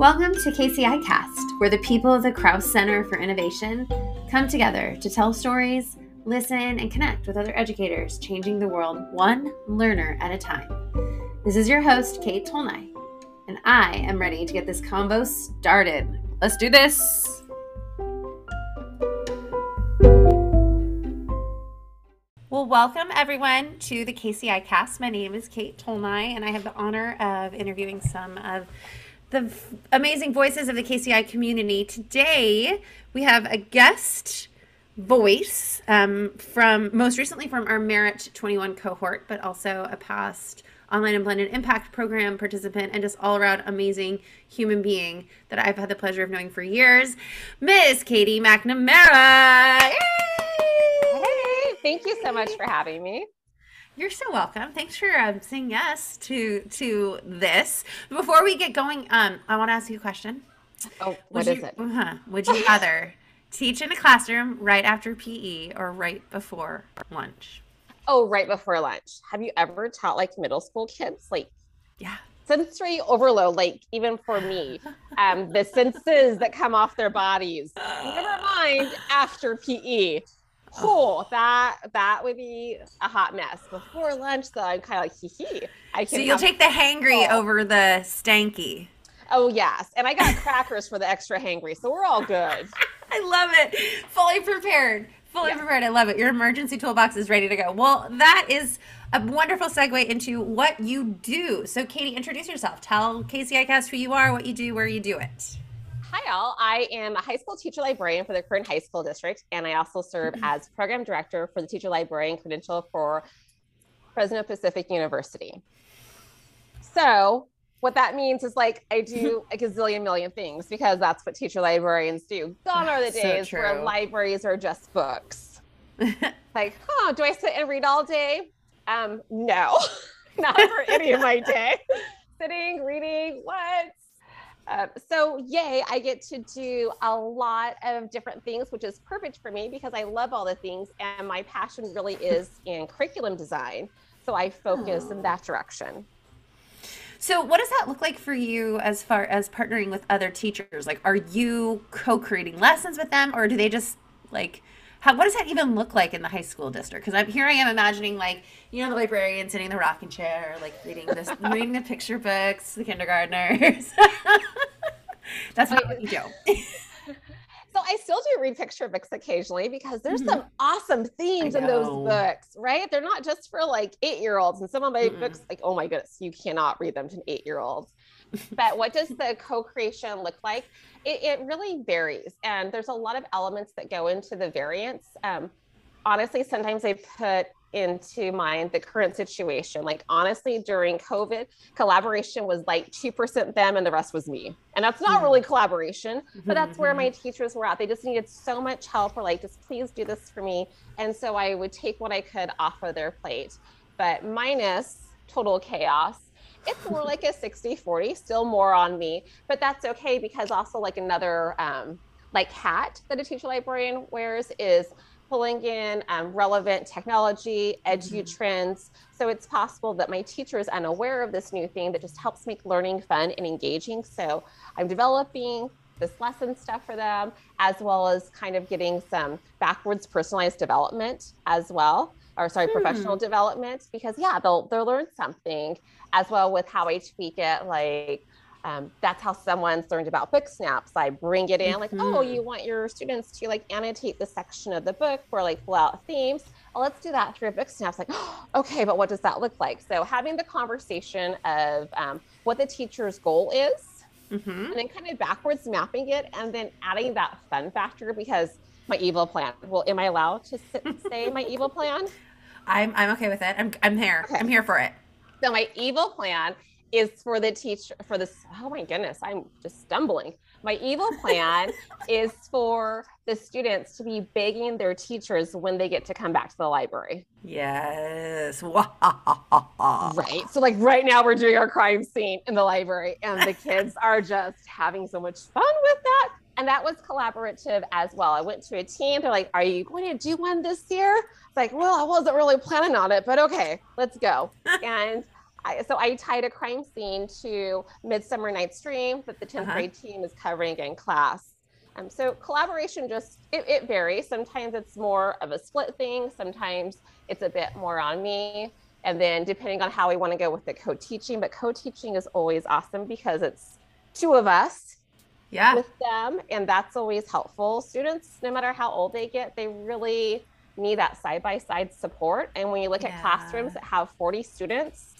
Welcome to KCI Cast, where the people of the Krause Center for Innovation come together to tell stories, listen, and connect with other educators changing the world one learner at a time. This is your host, Kate Tolnai, and I am ready to get this combo started. Let's do this! Well, welcome everyone to the KCI Cast. My name is Kate Tolnai, and I have the honor of interviewing some of the f- amazing voices of the KCI community. Today, we have a guest voice um, from most recently from our Merit 21 cohort, but also a past online and blended impact program participant and just all around amazing human being that I've had the pleasure of knowing for years, Miss Katie McNamara. Hey, thank you so much for having me. You're so welcome. Thanks for um, saying yes to to this. Before we get going, um, I want to ask you a question. Oh, Would what is you, it? uh-huh. Would you rather teach in a classroom right after PE or right before lunch? Oh, right before lunch. Have you ever taught like middle school kids? Like Yeah. sensory overload, like even for me, um, the senses that come off their bodies. Never mind after PE. Oh, that that would be a hot mess. Before lunch, though, I'm kind of like hee hee. I So you'll take the hangry Oh. over the stanky. Oh yes, and I got crackers for the extra hangry, so we're all good. I love it. Fully prepared. Fully Yeah. prepared. I love it. Your emergency toolbox is ready to go. Well, that is a wonderful segue into what you do. So, Katie, introduce yourself. Tell KCI Cast who you are, what you do, where you do it. Hi, all. I am a high school teacher librarian for the Kern High School District, and I also serve as program director for the teacher librarian credential for Fresno Pacific University. So, what that means is like I do a gazillion million things because that's what teacher librarians do. Gone are the So days where libraries are just books. like, huh, do I sit and read all day? Um, no, not for any of my day. Sitting, reading, what? Um, so, yay, I get to do a lot of different things, which is perfect for me because I love all the things. And my passion really is in curriculum design. So, I focus in that direction. So, what does that look like for you as far as partnering with other teachers? Like, are you co-creating lessons with them, or do they just like? How, what does that even look like in the high school district? Because I'm here, I am imagining like you know the librarian sitting in the rocking chair, like reading this, reading the picture books, the kindergartners. That's what you do. So, I still do read picture books occasionally because there's Mhm. some awesome themes in those books, right? They're not just for like eight year olds. And some of my Mm-mm. books, like, oh my goodness, you cannot read them to an eight year old. But what does the co-creation look like? It, it really varies and there's a lot of elements that go into the variance. Um, honestly sometimes i put into mind the current situation. Like honestly during covid collaboration was like 2% them and the rest was me. And that's not really collaboration but that's where my teachers were at. They just needed so much help. Or like just please do this for me. And so i would take what i could off of their plate. But minus total chaos it's more like a 60 40 still more on me but that's okay because also like another um, like hat that a teacher librarian wears is pulling in um, relevant technology edu Mhm. trends. So it's possible that my teacher is unaware of this new thing that just helps make learning fun and engaging. So i'm developing this lesson stuff for them as well as kind of getting some backwards personalized development as well or sorry Hmm. professional development because yeah they'll they'll learn something as well with how I tweak it. Like um, that's how someone's learned about book snaps. I bring it in like, oh, Mhm. you want your students to like annotate the section of the book or like pull out themes. Well, let's do that through book snaps. Like, okay, but what does that look like? So having the conversation of um, what the teacher's goal is, Mhm. and then kind of backwards mapping it, and then adding that fun factor because my evil plan. Well, am I allowed to sit, say my evil plan? I'm I'm okay with it. I'm I'm here. Okay. I'm here for it. So my evil plan is for the teacher for this. Oh my goodness, I'm just stumbling. My evil plan is for the students to be begging their teachers when they get to come back to the library. Yes. Right. So like right now we're doing our crime scene in the library and the kids are just having so much fun with that. And that was collaborative as well. I went to a team. They're like, "Are you going to do one this year?" It's like, "Well, I wasn't really planning on it, but okay, let's go." and I, so I tied a crime scene to Midsummer Night's Dream that the 10th uh-huh. grade team is covering in class. Um, so collaboration just it, it, varies. Sometimes it's more of a split thing. Sometimes it's a bit more on me. And then depending on how we want to go with the co-teaching, but co-teaching is always awesome because it's two of us yeah. with them, and that's always helpful. Students, no matter how old they get, they really need that side-by-side support. And when you look yeah. at classrooms that have 40 students,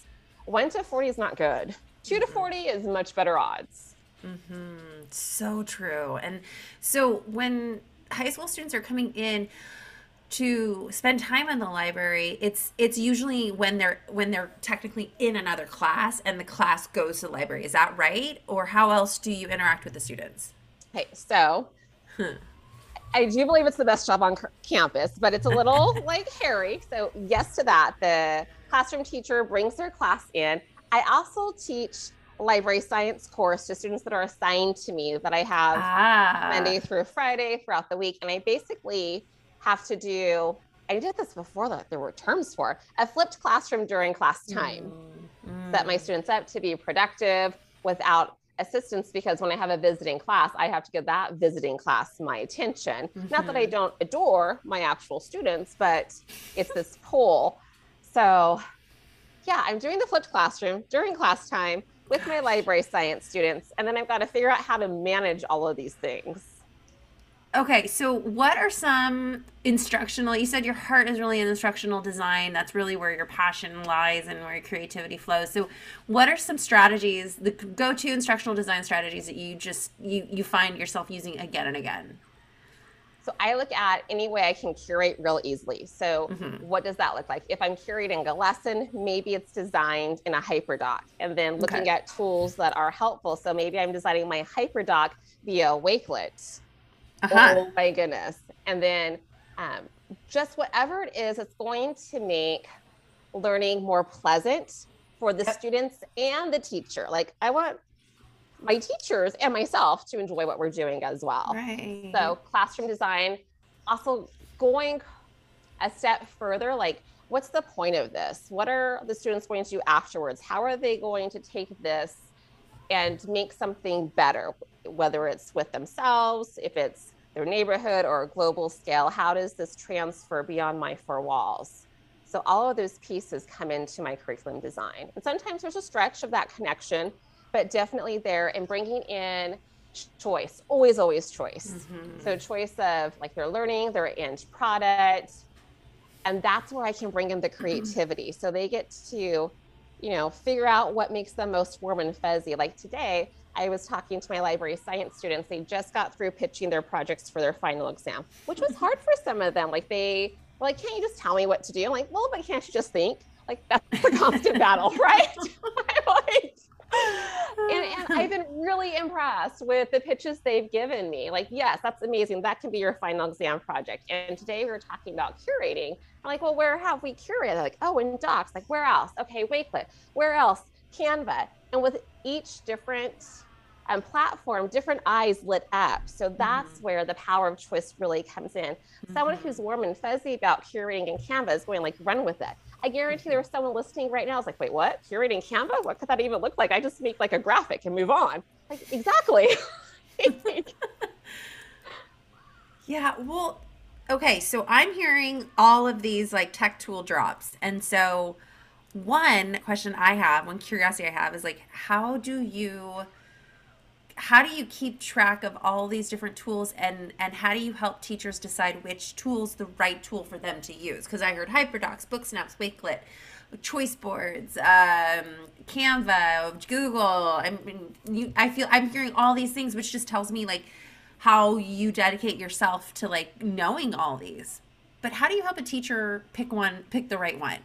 one to 40 is not good. 2 mm-hmm. to 40 is much better odds. Mm-hmm. So true. And so when high school students are coming in to spend time in the library, it's it's usually when they're when they're technically in another class and the class goes to the library. Is that right? Or how else do you interact with the students? Okay, so I do believe it's the best job on campus, but it's a little like hairy. So yes to that. The classroom teacher brings their class in. I also teach library science course to students that are assigned to me that I have ah. Monday through Friday throughout the week. And I basically have to do, I did this before that there were terms for a flipped classroom during class time. Mm. Set my students up to be productive without assistance because when I have a visiting class, I have to give that visiting class my attention. Mm-hmm. Not that I mm-hmm. don't adore my actual students, but it's this pull. So, yeah, I'm doing the flipped classroom during class time with my library science students. And then I've got to figure out how to manage all of these things. Okay, so what are some instructional? You said your heart is really in instructional design. That's really where your passion lies and where your creativity flows. So, what are some strategies, the go-to instructional design strategies that you just you you find yourself using again and again? So I look at any way I can curate real easily. So mm-hmm. what does that look like? If I'm curating a lesson, maybe it's designed in a hyperdoc and then looking okay. at tools that are helpful. So maybe I'm designing my hyperdoc via Wakelet. Uh-huh. Oh my goodness. And then um, just whatever it is, it's going to make learning more pleasant for the yep. students and the teacher. Like I want my teachers and myself to enjoy what we're doing as well. Right. So classroom design, also going a step further, like what's the point of this? What are the students going to do afterwards? How are they going to take this and make something better, whether it's with themselves, if it's their neighborhood or a global scale? How does this transfer beyond my four walls? So all of those pieces come into my curriculum design. And sometimes there's a stretch of that connection but definitely there and bringing in choice, always, always choice. Mm-hmm. So choice of like their learning, their end product. And that's where I can bring in the mm-hmm. creativity. Mm-hmm. So they get to, you know, figure out what makes them most warm and fuzzy. Like today, I was talking to my library science students. They just got through pitching their projects for their final exam, which was hard for some of them. Like they were like, can't you just tell me what to do? I'm like, well, but can't you just think? Like that's the constant battle, right? like, and, and I've been really impressed with the pitches they've given me. Like, yes, that's amazing. That can be your final exam project. And today we were talking about curating. I'm like, well, where have we curated? like, oh, in Docs. Like, where else? Okay, Wakelet. Where else? Canva. And with each different um, platform, different eyes lit up. So that's mm-hmm. where the power of choice really comes in. Mm-hmm. Someone who's warm and fuzzy about curating in Canva is going like, run with it. I guarantee there's someone listening right now is like, wait, what? Curating Canva? What could that even look like? I just make like a graphic and move on. Like, exactly. yeah, well, okay, so I'm hearing all of these like tech tool drops. And so one question I have, one curiosity I have is like, how do you how do you keep track of all these different tools and and how do you help teachers decide which tool's the right tool for them to use? Because i heard hyperdocs booksnaps wakelet choice boards um, canva google. I mean you, i feel i'm hearing all these things which just tells me like how you dedicate yourself to like knowing all these. But how do you help a teacher pick one pick the right one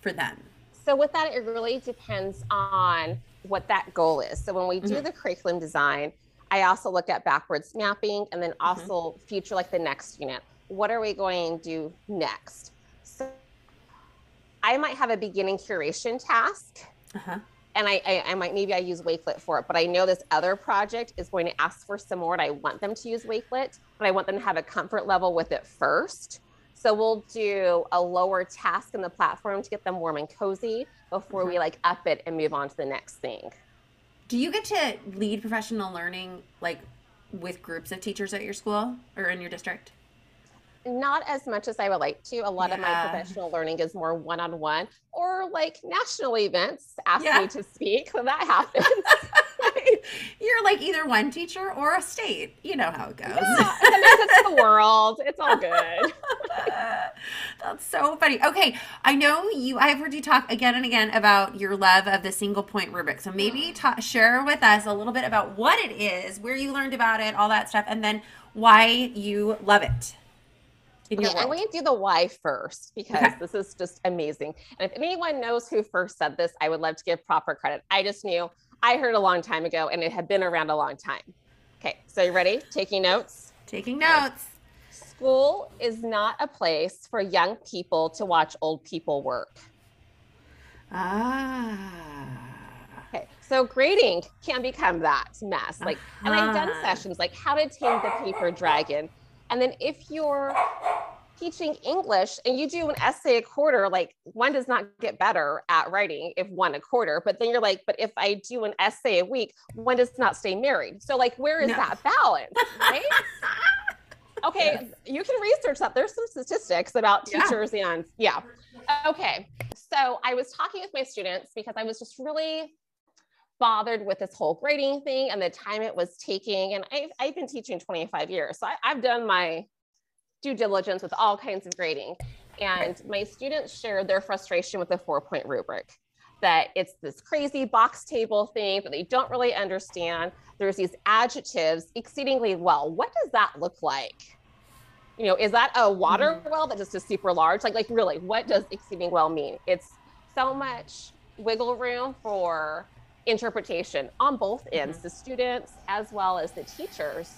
for them? So with that it really depends on what that goal is. So when we do mm-hmm. the curriculum design, I also look at backwards mapping and then mm-hmm. also mm-hmm. future like the next unit. What are we going to do next? So I might have a beginning curation task. Uh-huh. And I, I, I, might maybe I use Wakelet for it, but I know this other project is going to ask for some more, and I want them to use Wakelet, but I want them to have a comfort level with it first. So we'll do a lower task in the platform to get them warm and cozy before we mm-hmm. like up it and move on to the next thing. Do you get to lead professional learning like with groups of teachers at your school or in your district? Not as much as I would like to. A lot of my professional learning is more one on one or like national events ask Yeah. me to speak. So that happens. You're like either one teacher or a state. You know how it goes. Yeah, it's the world. It's all good. That's so funny. Okay, I know you. I've heard you talk again and again about your love of the single point rubric. So maybe mm. ta- share with us a little bit about what it is, where you learned about it, all that stuff, and then why you love it Okay, I'm going to do the why first because Okay. this is just amazing. And if anyone knows who first said this, I would love to give proper credit. I just knew I heard a long time ago and it had been around a long time. Okay, so you ready? Taking notes? Taking notes. School is not a place for young people to watch old people work. Ah. Okay, so grading can become that mess. Like, and I've done Uh-huh. sessions like how to tame the paper dragon. And then if you're teaching English and you do an essay a quarter, like one does not get better at writing if one a quarter. But then you're like, but if I do an essay a week, one does not stay married. So like, where is No. that balance, right? okay, you can research that. There's some statistics about Yeah. teachers and yeah. Okay, so I was talking with my students because I was just really bothered with this whole grading thing and the time it was taking. And I've, I've been teaching 25 years, so I, I've done my due diligence with all kinds of grading. And my students shared their frustration with the four point rubric that it's this crazy box table thing that they don't really understand. There's these adjectives exceedingly well. What does that look like? You know, is that a water mm-hmm. well that just is super large? Like, like really, what does exceeding well mean? It's so much wiggle room for interpretation on both ends, mm-hmm. the students as well as the teachers.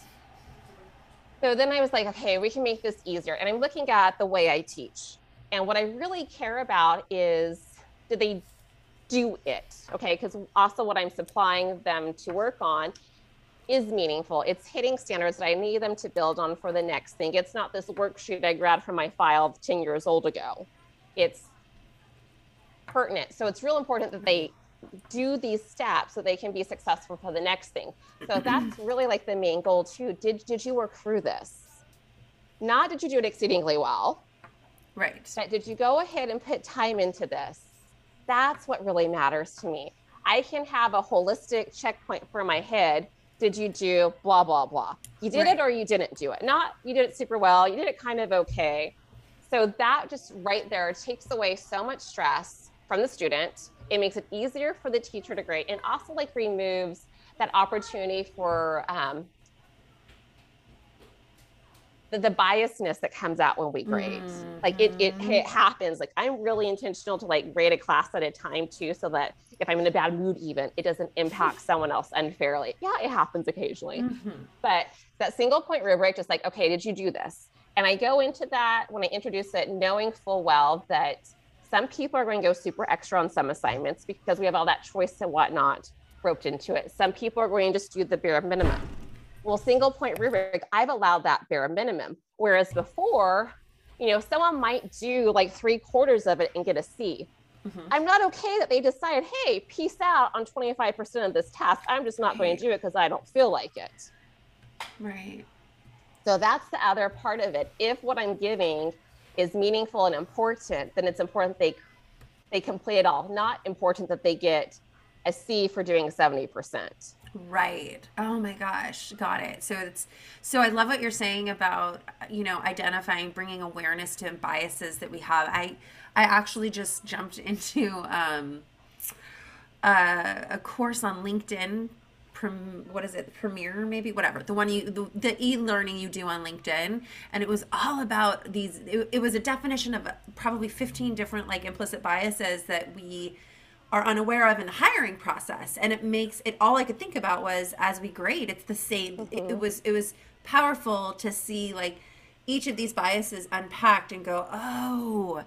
So then I was like, okay, we can make this easier. And I'm looking at the way I teach. And what I really care about is did they do it? Okay, because also what I'm supplying them to work on is meaningful. It's hitting standards that I need them to build on for the next thing. It's not this worksheet I grabbed from my file 10 years old ago. It's pertinent. So it's real important that they do these steps so they can be successful for the next thing. So that's really like the main goal too. Did did you work through this? Not did you do it exceedingly well, Right. but did you go ahead and put time into this? That's what really matters to me. I can have a holistic checkpoint for my head. Did you do blah blah blah? You did Right. it or you didn't do it. Not you did it super well. You did it kind of okay. So that just right there takes away so much stress from the student. It makes it easier for the teacher to grade and also like removes that opportunity for um, the, the biasness that comes out when we grade. Like it, it, it happens. Like I'm really intentional to like grade a class at a time too, so that if I'm in a bad mood, even it doesn't impact someone else unfairly. Yeah, it happens occasionally Mhm. but that single point rubric just like okay did you do this and i go into that when i introduce it knowing full well that some people are going to go super extra on some assignments because we have all that choice and whatnot roped into it. Some people are going to just do the bare minimum. Well single point rubric i've allowed that bare minimum. Whereas before you know someone might do like three quarters of it and get a c. Mhm. i'm not okay that they decide hey peace out on 25% of this task. I'm just not going to do it because i don't feel like it. Right. so that's the other part of it. If what I'm giving is meaningful and important, then it's important they they complete it all. Not important that they get a C for doing 70%. Right. Oh my gosh. Got it. So it's so I love what you're saying about you know identifying bringing awareness to biases that we have. I I actually just jumped into um uh, a course on LinkedIn Prem, what is it premiere maybe? Whatever. The one you the, the e-learning you do on linkedin. And it was all about these it, it was a definition of probably 15 different like implicit biases that we are unaware of in the hiring process. And it makes it all i could think about was as we grade it's the same. It, it mm-hmm. was it was powerful to see like each of these biases unpacked and go oh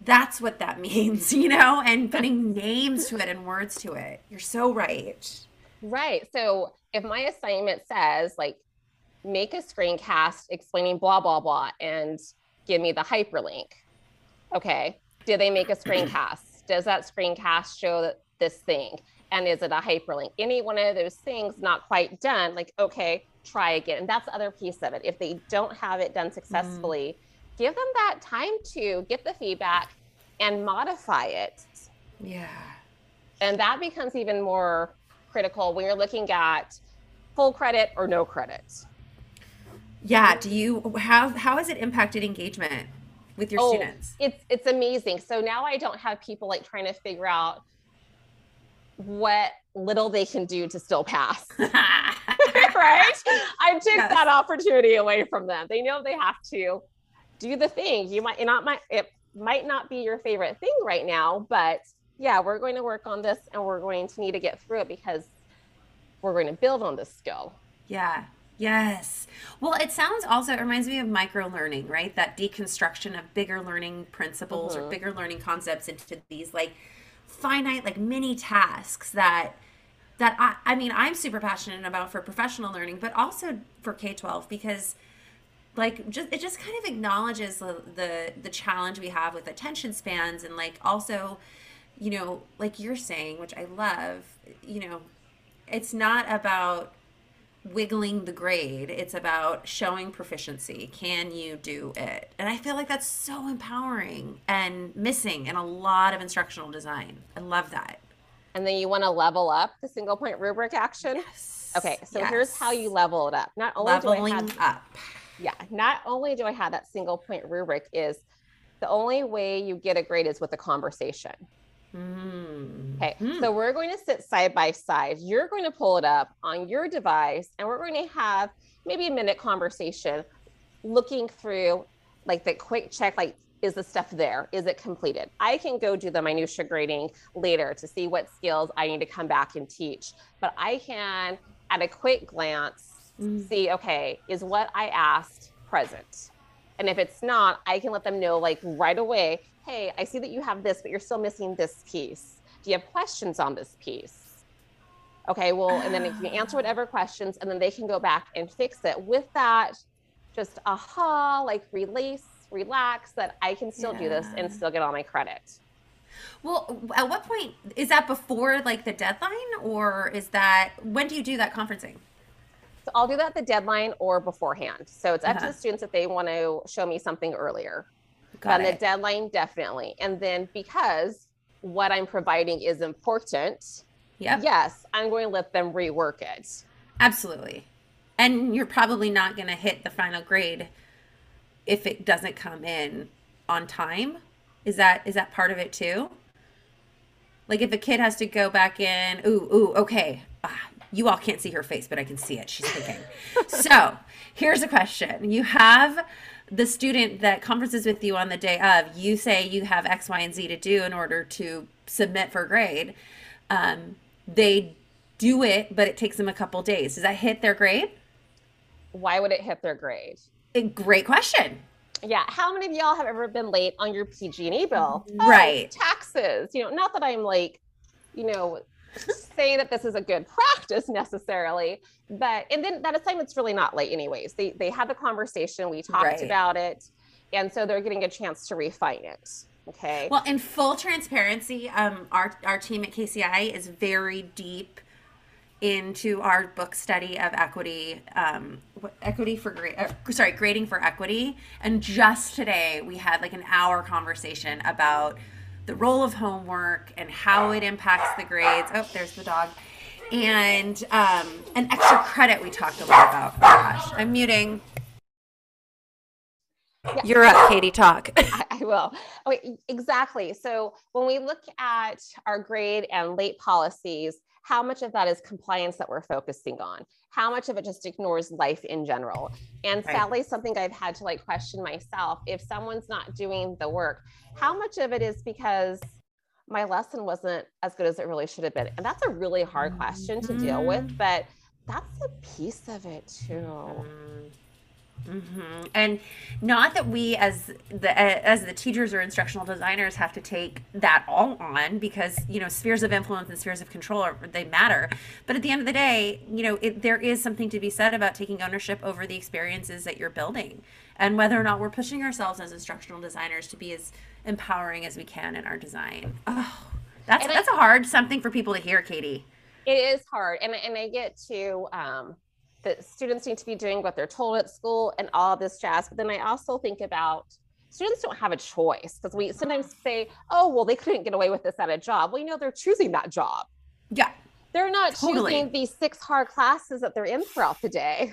that's what that means you know? And putting names to it and words to it. You're so right Right. So if my assignment says like make a screencast explaining blah blah blah and give me the hyperlink. Okay. Did they make a screencast? Does that screencast show this thing? And is it a hyperlink? Any one of those things not quite done, like, okay, try again. And that's the other piece of it. If they don't have it done successfully, mm. give them that time to get the feedback and modify it. Yeah. And that becomes even more critical when you're looking at full credit or no credit. Yeah. Do you have how has it impacted engagement with your oh, students? It's it's amazing. So now I don't have people like trying to figure out what little they can do to still pass. right? I took yes. that opportunity away from them. They know they have to do the thing. You might not might it might not be your favorite thing right now, but yeah, we're going to work on this and we're going to need to get through it because we're going to build on this skill. Yeah. Yes. Well, it sounds also, it reminds me of micro learning, right? That deconstruction of bigger learning principles mm-hmm. or bigger learning concepts into these like finite, like mini tasks that that I, I mean I'm super passionate about for professional learning, but also for K twelve because like just it just kind of acknowledges the, the the challenge we have with attention spans and like also you know like you're saying which i love you know it's not about wiggling the grade. It's about showing proficiency. Can you do it? And i feel like that's so empowering and missing in a lot of instructional design. I love that. And then you want to level up the single point rubric action? Yes. okay so yes. here's how you level it up. Not only leveling do I have, up. Yeah not only do i have that single point rubric is the only way you get a grade is with a conversation Mm. Okay, mm. so we're going to sit side by side. You're going to pull it up on your device, and we're going to have maybe a minute conversation looking through like the quick check like is the stuff there is it completed i can go do the minutia grading later to see what skills i need to come back and teach but i can at a quick glance mm. see okay is what i asked present and if it's not i can let them know like right away hey, I see that you have this, but you're still missing this piece. Do you have questions on this piece? Okay, well, and then you can answer whatever questions, and then they can go back and fix it. With that, just aha, like release, relax, that I can still yeah. do this and still get all my credit. Well, at what point is that before like the deadline, or is that when do you do that conferencing? So I'll do that at the deadline or beforehand. So it's up uh-huh. to the students if they want to show me something earlier. Got the deadline, definitely. And then because what I'm providing is important, yep. yes, I'm going to let them rework it. Absolutely. And you're probably not going to hit the final grade if it doesn't come in on time. Is that is that part of it too? Like if a kid has to go back in, ooh, ooh, okay. Ah, you all can't see her face, but I can see it. She's thinking. so here's a question. You have the student that conferences with you on the day of, you say you have X, Y, and Z to do in order to submit for grade. Um, they do it, but it takes them a couple days. Does that hit their grade? Why would it hit their grade? A great question. Yeah. How many of y'all have ever been late on your PG&E bill? Right. Oh, taxes. You know, not that I'm like, you know, saying that this is a good practice necessarily, but and then that assignment's really not late anyways. They they had the conversation, we talked right. about it, and so they're getting a chance to refine it. Okay. Well, in full transparency, um, our our team at KCI is very deep into our book study of equity, um, equity for grade, uh, sorry, grading for equity. And just today, we had like an hour conversation about the role of homework and how it impacts the grades. Oh, there's the dog. And um, an extra credit we talked a lot about. Oh gosh, I'm muting. Yeah. You're up, Katie. Talk. I, I will. Okay, exactly. So when we look at our grade and late policies, how much of that is compliance that we're focusing on? How much of it just ignores life in general? And right. sadly, something I've had to like question myself if someone's not doing the work, how much of it is because my lesson wasn't as good as it really should have been? And that's a really hard question to deal with, mm-hmm. but that's a piece of it too. Mm-hmm. And not that we, as the as the teachers or instructional designers, have to take that all on because you know spheres of influence and spheres of control are, they matter. But at the end of the day, you know it, there is something to be said about taking ownership over the experiences that you're building, and whether or not we're pushing ourselves as instructional designers to be as empowering as we can in our design. Oh, that's and that's I, a hard something for people to hear, Katie. It is hard, and and I get to. Um, that students need to be doing what they're told at school and all this jazz. But then I also think about students don't have a choice because we sometimes say, oh, well, they couldn't get away with this at a job. Well, you know, they're choosing that job. Yeah. They're not totally. choosing these six hard classes that they're in throughout the day.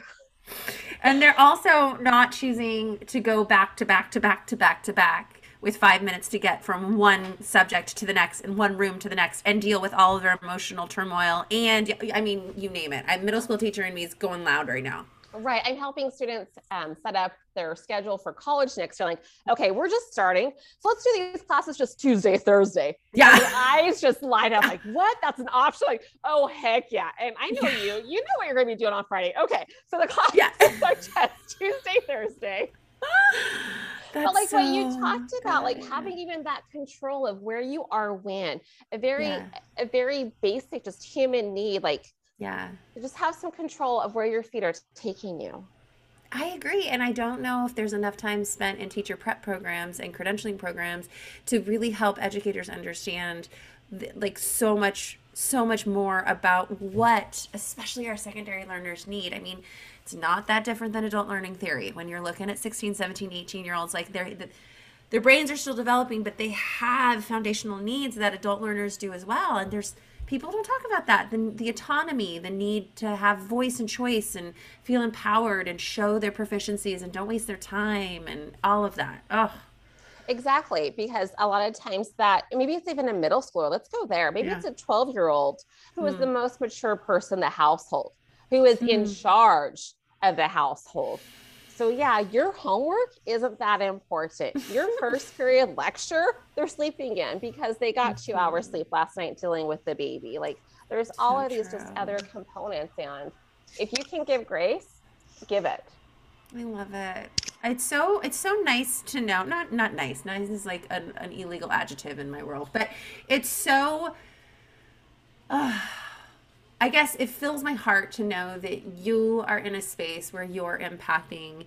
And they're also not choosing to go back to back to back to back to back with five minutes to get from one subject to the next and one room to the next and deal with all of their emotional turmoil. And I mean, you name it. I'm middle school teacher and me is going loud right now. Right. I'm helping students um, set up their schedule for college next year. Like, okay, we're just starting. So let's do these classes just Tuesday, Thursday. Yeah. And eyes just light up like, what? That's an option. Like, oh, heck yeah. And I know yeah. you. You know what you're going to be doing on Friday. Okay. So the classes yeah. are just Tuesday, Thursday. but like so what you talked about, good. like having even that control of where you are when, a very yeah. a very basic just human need, like yeah, just have some control of where your feet are taking you. I agree. And I don't know if there's enough time spent in teacher prep programs and credentialing programs to really help educators understand like so much so much more about what especially our secondary learners need. I mean, it's not that different than adult learning theory. When you're looking at 16, 17, 18 year olds, like they're, their brains are still developing, but they have foundational needs that adult learners do as well. And there's people don't talk about that. The, the autonomy, the need to have voice and choice and feel empowered and show their proficiencies and don't waste their time and all of that. Oh, Exactly, because a lot of times that maybe it's even a middle schooler. Let's go there. Maybe yeah. it's a 12 year old who mm. is the hmm. most mature person in the household, who is mm. in hmm. charge of the household. So yeah, your homework isn't that important. Your first period lecture, they're sleeping in because they got two hours mm-hmm. sleep last night dealing with the baby. Like there's all so of these true. just other components. And if you can give grace, give it. I love it. It's so it's so nice to know. Not not nice. Nice is like an, an illegal adjective in my world, but it's so. Uh, I guess it fills my heart to know that you are in a space where you're impacting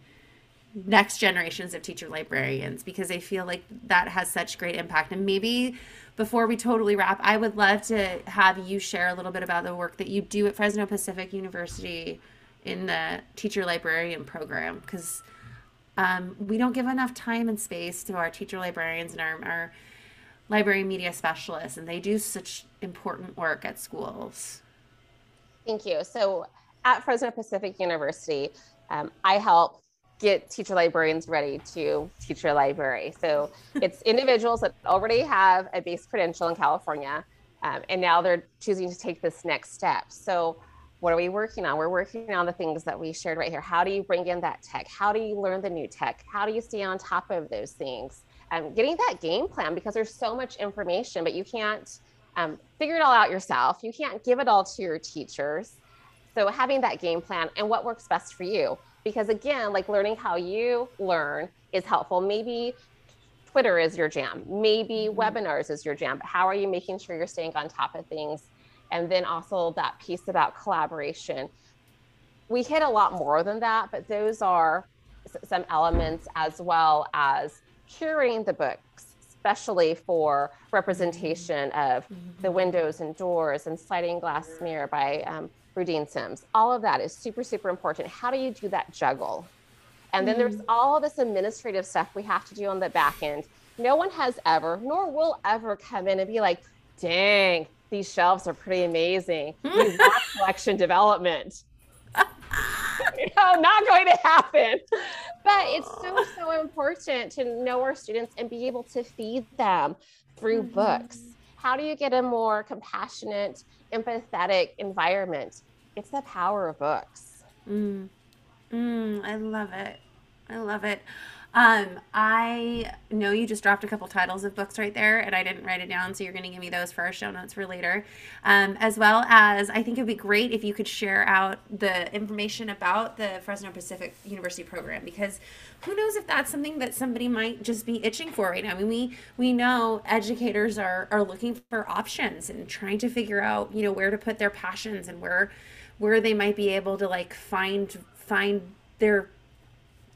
next generations of teacher librarians because I feel like that has such great impact. And maybe before we totally wrap, I would love to have you share a little bit about the work that you do at Fresno Pacific University in the teacher librarian program because um, we don't give enough time and space to our teacher librarians and our, our library media specialists, and they do such important work at schools. Thank you. So at Fresno Pacific University, um, I help get teacher librarians ready to teach your library. So it's individuals that already have a base credential in California, um, and now they're choosing to take this next step. So what are we working on? We're working on the things that we shared right here. How do you bring in that tech? How do you learn the new tech? How do you stay on top of those things? Um, getting that game plan because there's so much information, but you can't um, figure it all out yourself. You can't give it all to your teachers. So having that game plan and what works best for you. Because again, like learning how you learn is helpful. Maybe Twitter is your jam. Maybe mm-hmm. webinars is your jam. But how are you making sure you're staying on top of things? And then also that piece about collaboration. We hit a lot more than that, but those are some elements as well as curating the books especially for representation of the mm-hmm. windows and doors and sliding glass mirror by um, Rudine Sims. All of that is super, super important. How do you do that juggle? And then there's mm-hmm. all this administrative stuff we have to do on the back end. No one has ever, nor will ever come in and be like, dang, these shelves are pretty amazing. These collection development. you know, not going to happen. But it's so, so important to know our students and be able to feed them through mm-hmm. books. How do you get a more compassionate, empathetic environment? It's the power of books. Mm. Mm, I love it. I love it. Um, I know you just dropped a couple titles of books right there, and I didn't write it down, so you're going to give me those for our show notes for later. Um, as well as, I think it'd be great if you could share out the information about the Fresno Pacific University program because who knows if that's something that somebody might just be itching for right now. I mean, we we know educators are are looking for options and trying to figure out, you know, where to put their passions and where where they might be able to like find find their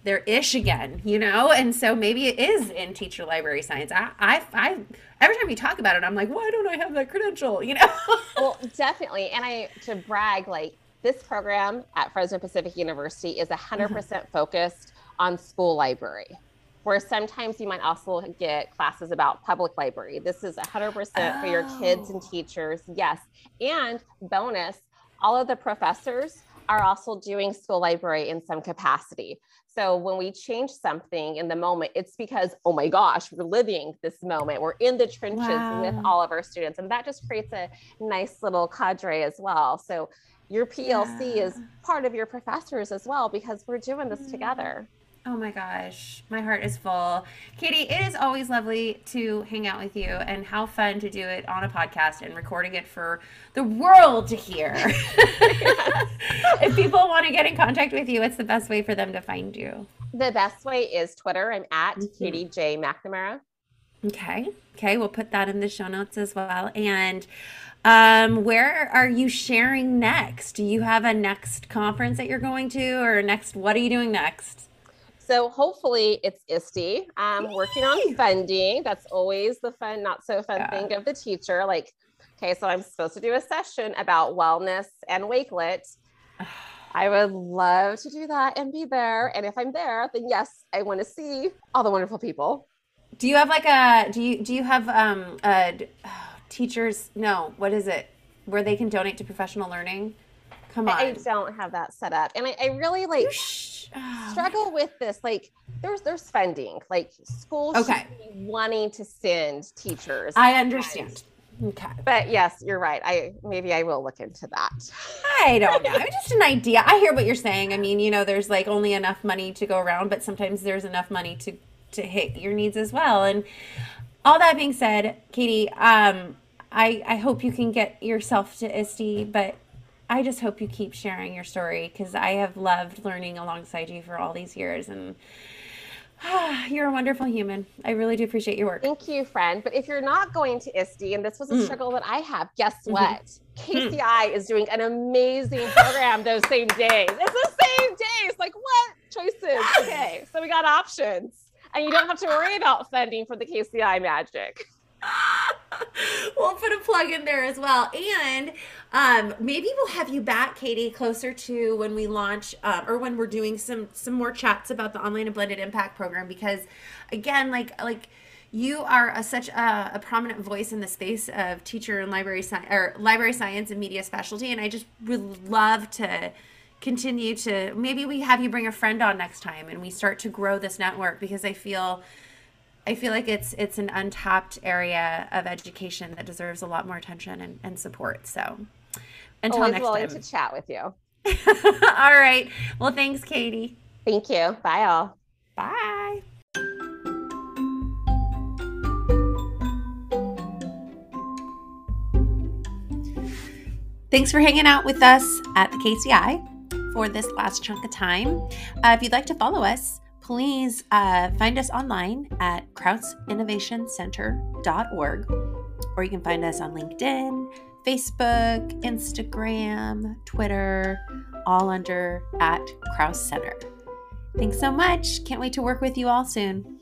their ish again, you know? And so maybe it is in teacher library science. I, I, I, every time you talk about it, I'm like, why don't I have that credential? You know? well, definitely. And I, to brag, like this program at Fresno Pacific University is 100% mm-hmm. percent focused on school library, where sometimes you might also get classes about public library. This is 100% oh. for your kids and oh. teachers. Yes. And bonus, all of the professors are also doing school library in some capacity. So when we change something in the moment, it's because, oh my gosh, we're living this moment. We're in the trenches wow. with all of our students. And that just creates a nice little cadre as well. So your PLC yeah. is part of your professors as well because we're doing this together. Oh my gosh, my heart is full. Katie, it is always lovely to hang out with you and how fun to do it on a podcast and recording it for the world to hear. if people want to get in contact with you, what's the best way for them to find you? The best way is Twitter. I'm at mm-hmm. Katie J. McNamara. Okay. Okay. We'll put that in the show notes as well. And um, where are you sharing next? Do you have a next conference that you're going to or next? What are you doing next? So hopefully it's ISTE. I'm working on funding. That's always the fun, not so fun yeah. thing of the teacher. Like, okay, so I'm supposed to do a session about wellness and Wakelet. I would love to do that and be there. And if I'm there, then yes, I want to see all the wonderful people. Do you have like a do you do you have um uh teachers no, what is it? Where they can donate to professional learning? Come on. I, I don't have that set up. And I, I really like struggle with this. Like there's there's funding. Like schools okay. wanting to send teachers. I understand. Okay. But yes, you're right. I maybe I will look into that. I don't know. I'm just an idea. I hear what you're saying. I mean, you know, there's like only enough money to go around, but sometimes there's enough money to to hit your needs as well. And all that being said, Katie, um, I I hope you can get yourself to ISTE, but I just hope you keep sharing your story because I have loved learning alongside you for all these years and you're a wonderful human. I really do appreciate your work. Thank you, friend. But if you're not going to ISTE, and this was a mm. struggle that I have, guess mm-hmm. what? KCI is doing an amazing program those same days. It's the same days. Like, what choices? Okay, so we got options. And you don't have to worry about funding for the KCI magic. we'll put a plug in there as well. And um, maybe we'll have you back, Katie, closer to when we launch uh, or when we're doing some some more chats about the online and blended impact program. Because again, like like you are a, such a, a, prominent voice in the space of teacher and library science or library science and media specialty, and I just would love to continue to maybe we have you bring a friend on next time and we start to grow this network because I feel I feel like it's it's an untapped area of education that deserves a lot more attention and, and support. So until Always next willing time. to chat with you. all right. Well, thanks, Katie. Thank you. Bye all. Bye. Thanks for hanging out with us at the KCI for this last chunk of time. Uh, if you'd like to follow us, please uh, find us online at krauseinnovationcenter.org, or you can find us on LinkedIn, Facebook, Instagram, Twitter, all under at Krause Center. Thanks so much. Can't wait to work with you all soon.